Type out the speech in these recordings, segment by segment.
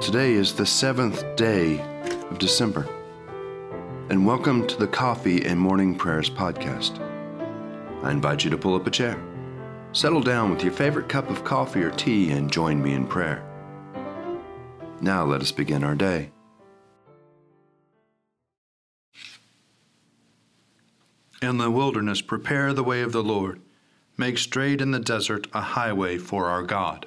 Today is the seventh day of December, and welcome to the Coffee and Morning Prayers podcast. I invite you to pull up a chair, settle down with your favorite cup of coffee or tea, and join me in prayer. Now let us begin our day. In the wilderness, prepare the way of the Lord. Make straight in the desert a highway for our God.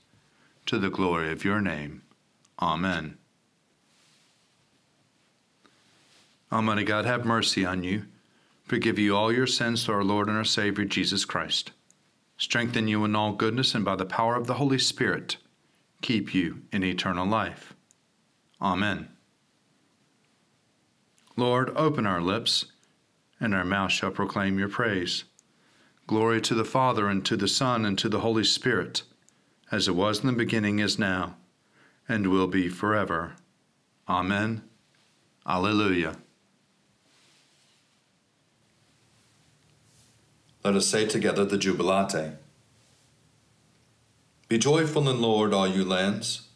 to the glory of your name. Amen. Almighty God, have mercy on you, forgive you all your sins through our Lord and our Savior Jesus Christ, strengthen you in all goodness, and by the power of the Holy Spirit, keep you in eternal life. Amen. Lord, open our lips, and our mouth shall proclaim your praise. Glory to the Father, and to the Son, and to the Holy Spirit as it was in the beginning, is now, and will be forever. Amen. Alleluia. Let us say together the Jubilate. Be joyful in the Lord, all you lands.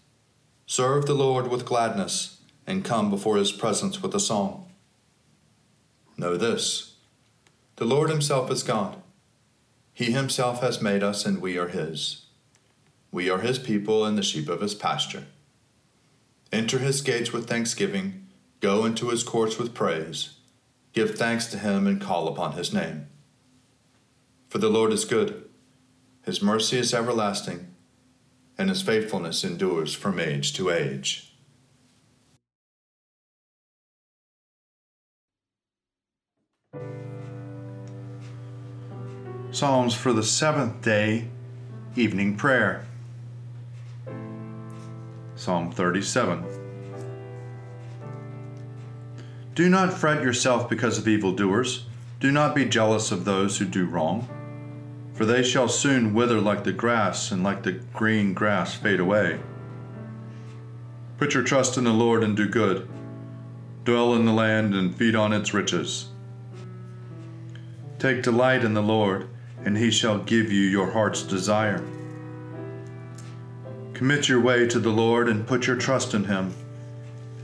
Serve the Lord with gladness, and come before his presence with a song. Know this the Lord himself is God. He himself has made us, and we are his. We are his people and the sheep of his pasture. Enter his gates with thanksgiving, go into his courts with praise. Give thanks to him and call upon his name. For the Lord is good, his mercy is everlasting, and his faithfulness endures from age to age. Psalms for the seventh day, evening prayer. Psalm 37. Do not fret yourself because of evildoers. Do not be jealous of those who do wrong, for they shall soon wither like the grass, and like the green grass fade away. Put your trust in the Lord and do good. Dwell in the land and feed on its riches. Take delight in the Lord, and he shall give you your heart's desire. Commit your way to the Lord and put your trust in him,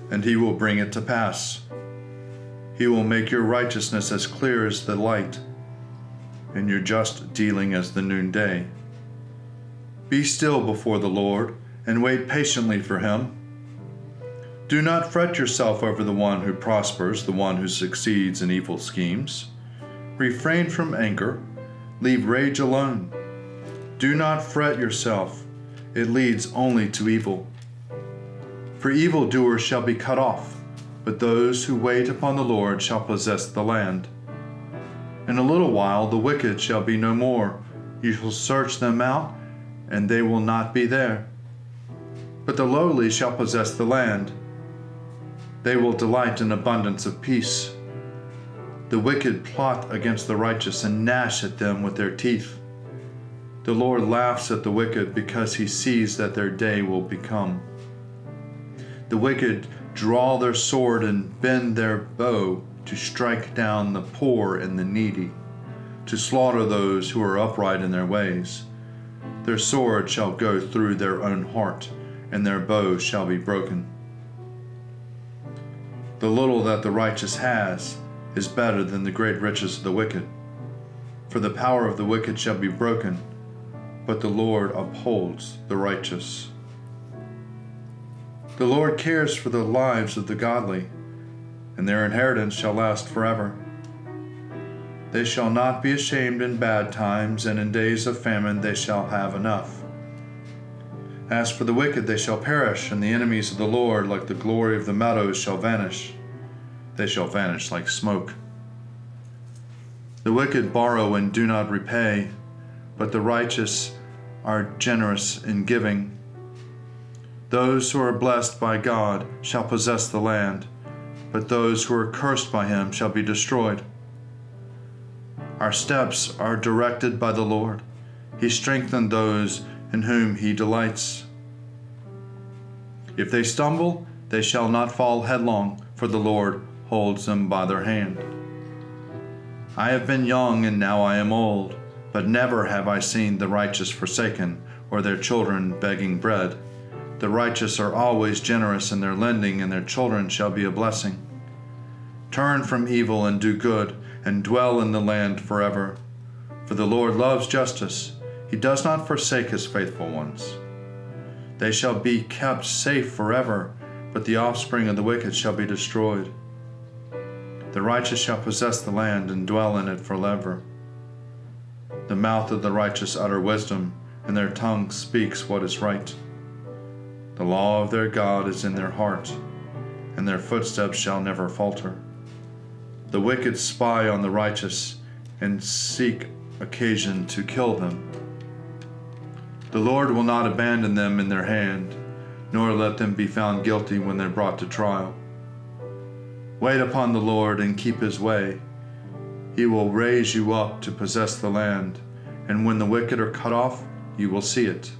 and he will bring it to pass. He will make your righteousness as clear as the light, and your just dealing as the noonday. Be still before the Lord and wait patiently for him. Do not fret yourself over the one who prospers, the one who succeeds in evil schemes. Refrain from anger, leave rage alone. Do not fret yourself it leads only to evil. For evildoers shall be cut off, but those who wait upon the Lord shall possess the land. In a little while the wicked shall be no more. You shall search them out, and they will not be there. But the lowly shall possess the land. They will delight in abundance of peace. The wicked plot against the righteous and gnash at them with their teeth. The Lord laughs at the wicked because he sees that their day will become. The wicked draw their sword and bend their bow to strike down the poor and the needy, to slaughter those who are upright in their ways. Their sword shall go through their own heart, and their bow shall be broken. The little that the righteous has is better than the great riches of the wicked. For the power of the wicked shall be broken but the Lord upholds the righteous. The Lord cares for the lives of the godly, and their inheritance shall last forever. They shall not be ashamed in bad times, and in days of famine they shall have enough. As for the wicked, they shall perish, and the enemies of the Lord, like the glory of the meadows, shall vanish. They shall vanish like smoke. The wicked borrow and do not repay, but the righteous are generous in giving. Those who are blessed by God shall possess the land, but those who are cursed by him shall be destroyed. Our steps are directed by the Lord. He strengthened those in whom he delights. If they stumble, they shall not fall headlong, for the Lord holds them by their hand. I have been young and now I am old, but never have I seen the righteous forsaken, or their children begging bread. The righteous are always generous in their lending, and their children shall be a blessing. Turn from evil and do good, and dwell in the land forever. For the Lord loves justice, he does not forsake his faithful ones. They shall be kept safe forever, but the offspring of the wicked shall be destroyed. The righteous shall possess the land and dwell in it forever. The mouth of the righteous utter wisdom, and their tongue speaks what is right. The law of their God is in their heart, and their footsteps shall never falter. The wicked spy on the righteous and seek occasion to kill them. The Lord will not abandon them in their hand, nor let them be found guilty when they're brought to trial. Wait upon the Lord and keep his way. He will raise you up to possess the land, and when the wicked are cut off, you will see it.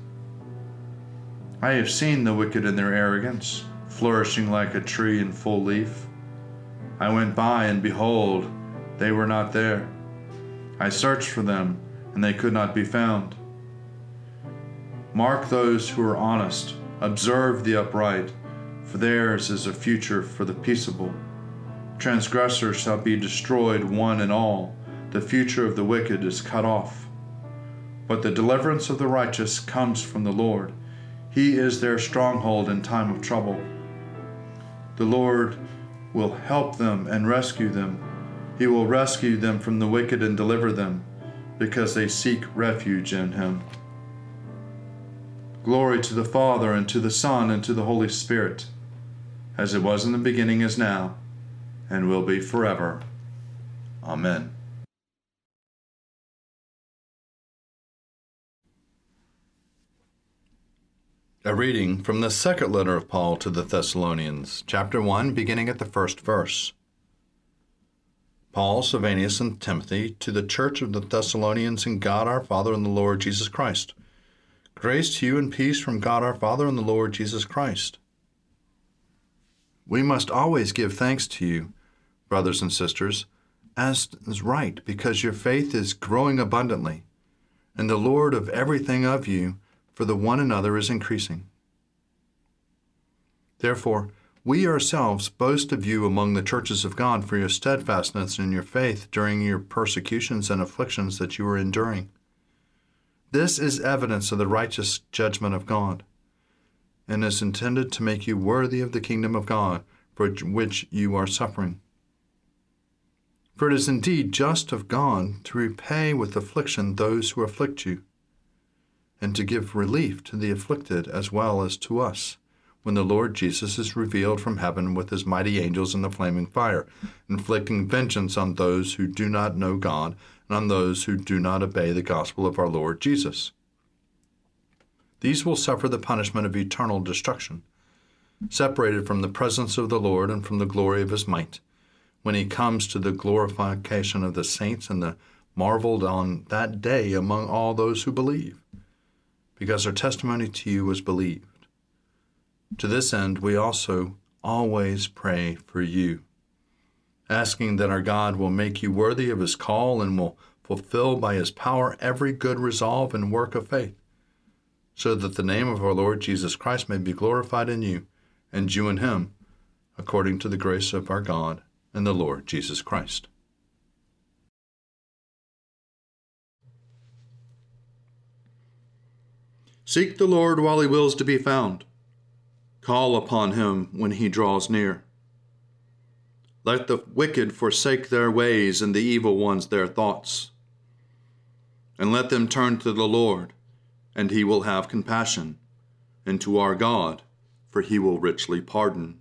I have seen the wicked in their arrogance, flourishing like a tree in full leaf. I went by, and behold, they were not there. I searched for them, and they could not be found. Mark those who are honest, observe the upright, for theirs is a future for the peaceable. Transgressors shall be destroyed, one and all. The future of the wicked is cut off. But the deliverance of the righteous comes from the Lord. He is their stronghold in time of trouble. The Lord will help them and rescue them. He will rescue them from the wicked and deliver them, because they seek refuge in Him. Glory to the Father, and to the Son, and to the Holy Spirit, as it was in the beginning, is now, and will be forever. Amen. A reading from the second letter of Paul to the Thessalonians, chapter 1, beginning at the first verse. Paul, Silvanus, and Timothy, to the church of the Thessalonians in God our Father and the Lord Jesus Christ Grace to you and peace from God our Father and the Lord Jesus Christ. We must always give thanks to you, brothers and sisters, as is right, because your faith is growing abundantly, and the Lord of everything of you for the one another is increasing. Therefore, we ourselves boast of you among the churches of God for your steadfastness in your faith during your persecutions and afflictions that you are enduring this is evidence of the righteous judgment of God, and is intended to make you worthy of the kingdom of God for which you are suffering. For it is indeed just of God to repay with affliction those who afflict you, and to give relief to the afflicted as well as to us, when the Lord Jesus is revealed from heaven with his mighty angels in the flaming fire, inflicting vengeance on those who do not know God and on those who do not obey the gospel of our Lord Jesus. These will suffer the punishment of eternal destruction, separated from the presence of the Lord and from the glory of his might, when he comes to the glorification of the saints and the marveled on that day among all those who believe, because our testimony to you was believed. To this end, we also always pray for you asking that our God will make you worthy of his call and will fulfill by his power every good resolve and work of faith, so that the name of our Lord Jesus Christ may be glorified in you, and you in him, according to the grace of our God and the Lord Jesus Christ. Seek the Lord while he wills to be found. Call upon him when he draws near. Let the wicked forsake their ways and the evil ones their thoughts. And let them turn to the Lord, and he will have compassion, and to our God, for he will richly pardon.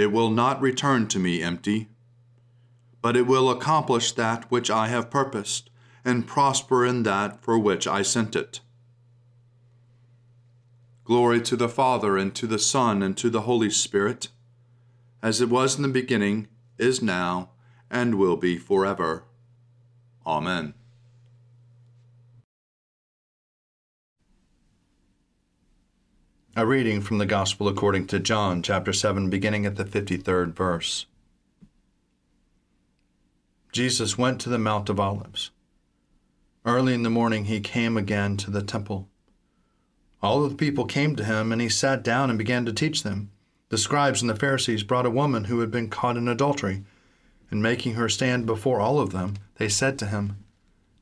It will not return to me empty, but it will accomplish that which I have purposed, and prosper in that for which I sent it. Glory to the Father, and to the Son, and to the Holy Spirit, as it was in the beginning, is now, and will be forever. Amen. A reading from the Gospel according to John, chapter 7, beginning at the 53rd verse. Jesus went to the Mount of Olives. Early in the morning he came again to the temple. All of the people came to him, and he sat down and began to teach them. The scribes and the Pharisees brought a woman who had been caught in adultery, and making her stand before all of them, they said to him,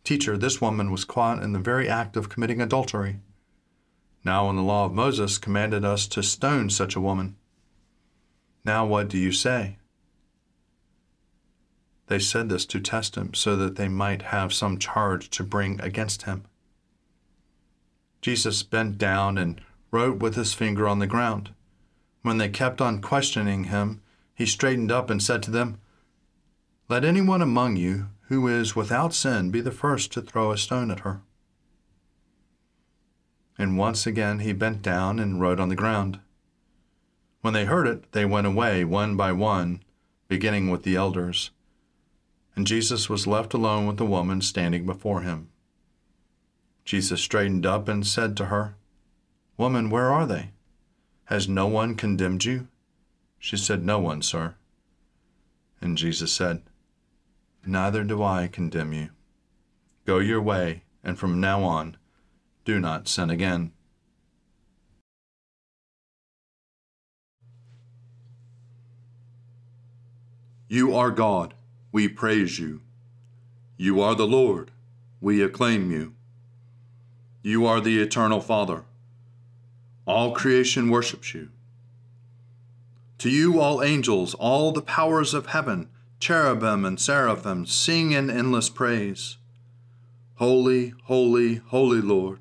Teacher, this woman was caught in the very act of committing adultery. Now, when the law of Moses commanded us to stone such a woman, now what do you say? They said this to test him, so that they might have some charge to bring against him. Jesus bent down and wrote with his finger on the ground. When they kept on questioning him, he straightened up and said to them, Let anyone among you who is without sin be the first to throw a stone at her. And once again he bent down and wrote on the ground. When they heard it, they went away one by one, beginning with the elders and Jesus was left alone with the woman standing before him. Jesus straightened up and said to her, Woman, where are they? Has no one condemned you? She said, No one, sir. And Jesus said, Neither do I condemn you. Go your way, and from now on, do not sin again. You are God we praise you. You are the Lord, we acclaim you. You are the eternal Father. All creation worships you. To you, all angels, all the powers of heaven, cherubim and seraphim, sing in endless praise. Holy, holy, holy Lord,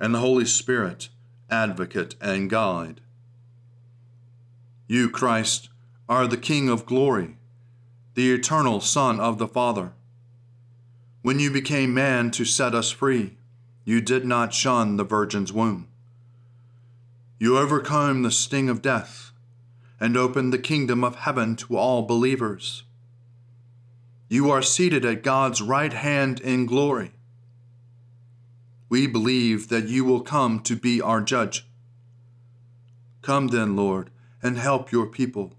and the Holy Spirit, advocate and guide. You, Christ, are the King of glory, the eternal Son of the Father. When you became man to set us free, you did not shun the Virgin's womb. You overcame the sting of death and opened the kingdom of heaven to all believers. You are seated at God's right hand in glory. We believe that you will come to be our judge. Come then, Lord, and help your people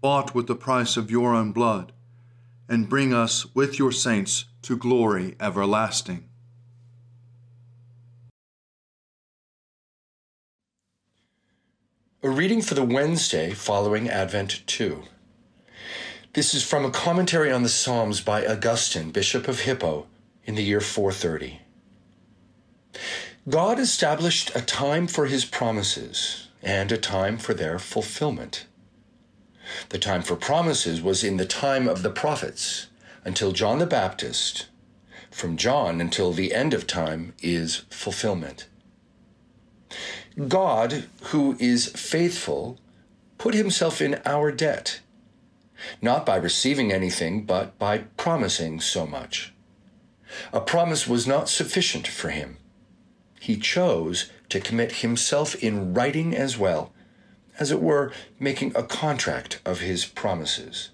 bought with the price of your own blood, and bring us with your saints to glory everlasting. A reading for the Wednesday following Advent 2. This is from a commentary on the Psalms by Augustine, Bishop of Hippo, in the year 430. God established a time for his promises and a time for their fulfillment. The time for promises was in the time of the prophets until John the Baptist, from John until the end of time is fulfillment. God, who is faithful, put himself in our debt, not by receiving anything, but by promising so much. A promise was not sufficient for him. He chose to commit himself in writing as well, as it were, making a contract of his promises.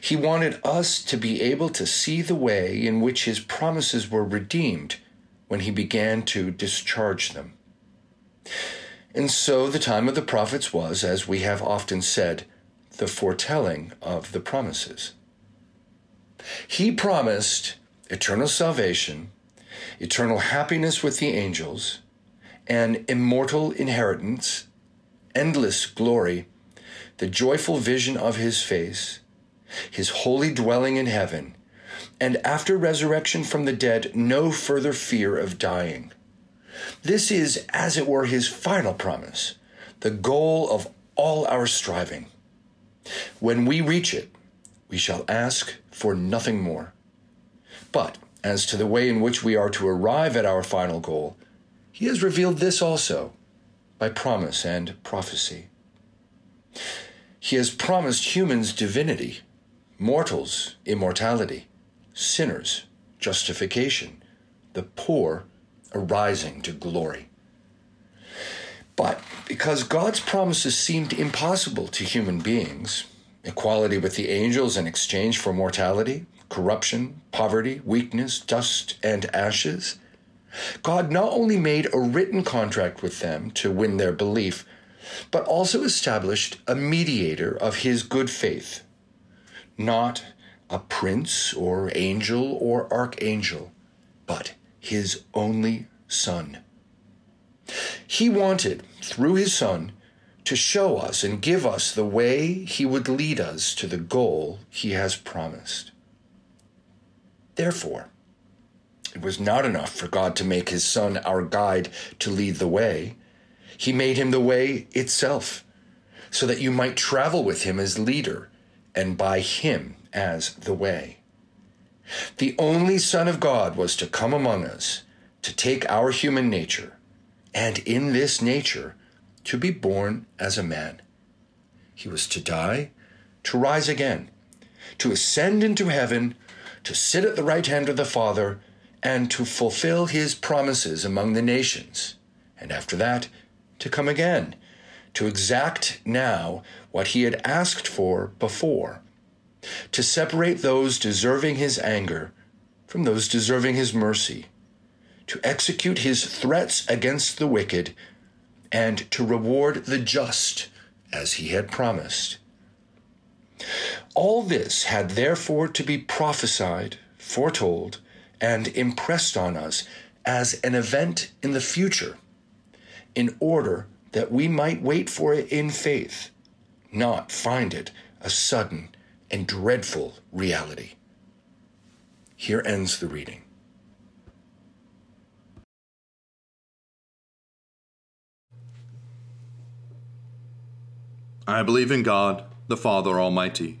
He wanted us to be able to see the way in which his promises were redeemed when he began to discharge them. And so the time of the prophets was, as we have often said, the foretelling of the promises. He promised eternal salvation, eternal happiness with the angels, an immortal inheritance, endless glory, the joyful vision of his face, his holy dwelling in heaven, and after resurrection from the dead, no further fear of dying. This is, as it were, his final promise, the goal of all our striving. When we reach it, we shall ask for nothing more. But as to the way in which we are to arrive at our final goal, he has revealed this also by promise and prophecy. He has promised humans divinity, mortals immortality, sinners justification, the poor arising to glory. But because God's promises seemed impossible to human beings, equality with the angels in exchange for mortality, corruption, poverty, weakness, dust, and ashes, God not only made a written contract with them to win their belief, but also established a mediator of his good faith, not a prince or angel or archangel, but his only Son. He wanted, through his Son, to show us and give us the way he would lead us to the goal he has promised. Therefore, it was not enough for God to make his Son our guide to lead the way. He made him the way itself, so that you might travel with him as leader and by him as the way. The only Son of God was to come among us, to take our human nature, and in this nature to be born as a man. He was to die, to rise again, to ascend into heaven, to sit at the right hand of the Father, and to fulfill his promises among the nations, and after that, to come again, to exact now what he had asked for before to separate those deserving his anger from those deserving his mercy, to execute his threats against the wicked, and to reward the just as he had promised. All this had therefore to be prophesied, foretold, and impressed on us as an event in the future, in order that we might wait for it in faith, not find it a sudden and dreadful reality. Here ends the reading. I believe in God, the Father Almighty,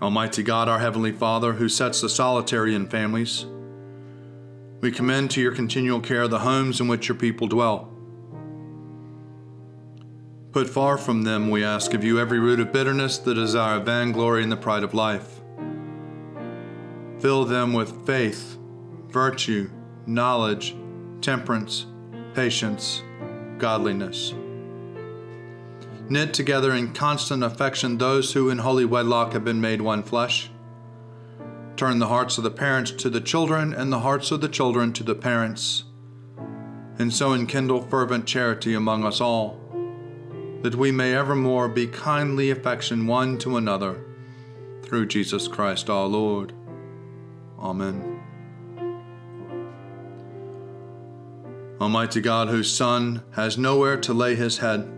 Almighty God, our Heavenly Father, who sets the solitary in families, we commend to your continual care the homes in which your people dwell. Put far from them, we ask of you, every root of bitterness, the desire of vainglory, and the pride of life Fill them with faith, virtue, knowledge, temperance, patience, godliness. Knit together in constant affection those who in holy wedlock have been made one flesh. Turn the hearts of the parents to the children and the hearts of the children to the parents, and so enkindle fervent charity among us all, that we may evermore be kindly affection one to another, through Jesus Christ our Lord. Amen. Almighty God, whose Son has nowhere to lay his head,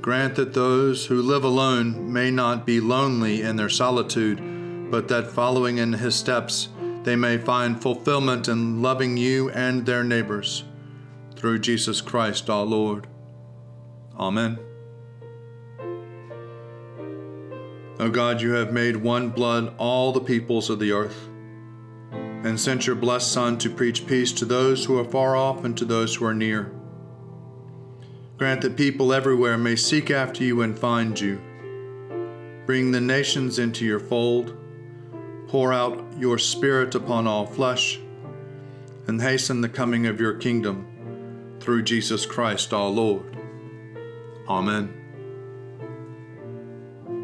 grant that those who live alone may not be lonely in their solitude, but that following in his steps, they may find fulfillment in loving you and their neighbors. Through Jesus Christ our Lord. Amen. O God, you have made one blood all the peoples of the earth, and sent your blessed Son to preach peace to those who are far off and to those who are near. Grant that people everywhere may seek after you and find you. Bring the nations into your fold. Pour out your Spirit upon all flesh, and hasten the coming of your kingdom through Jesus Christ our Lord. Amen.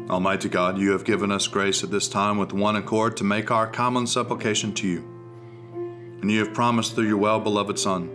Almighty God, you have given us grace at this time with one accord to make our common supplication to you. And you have promised through your well beloved Son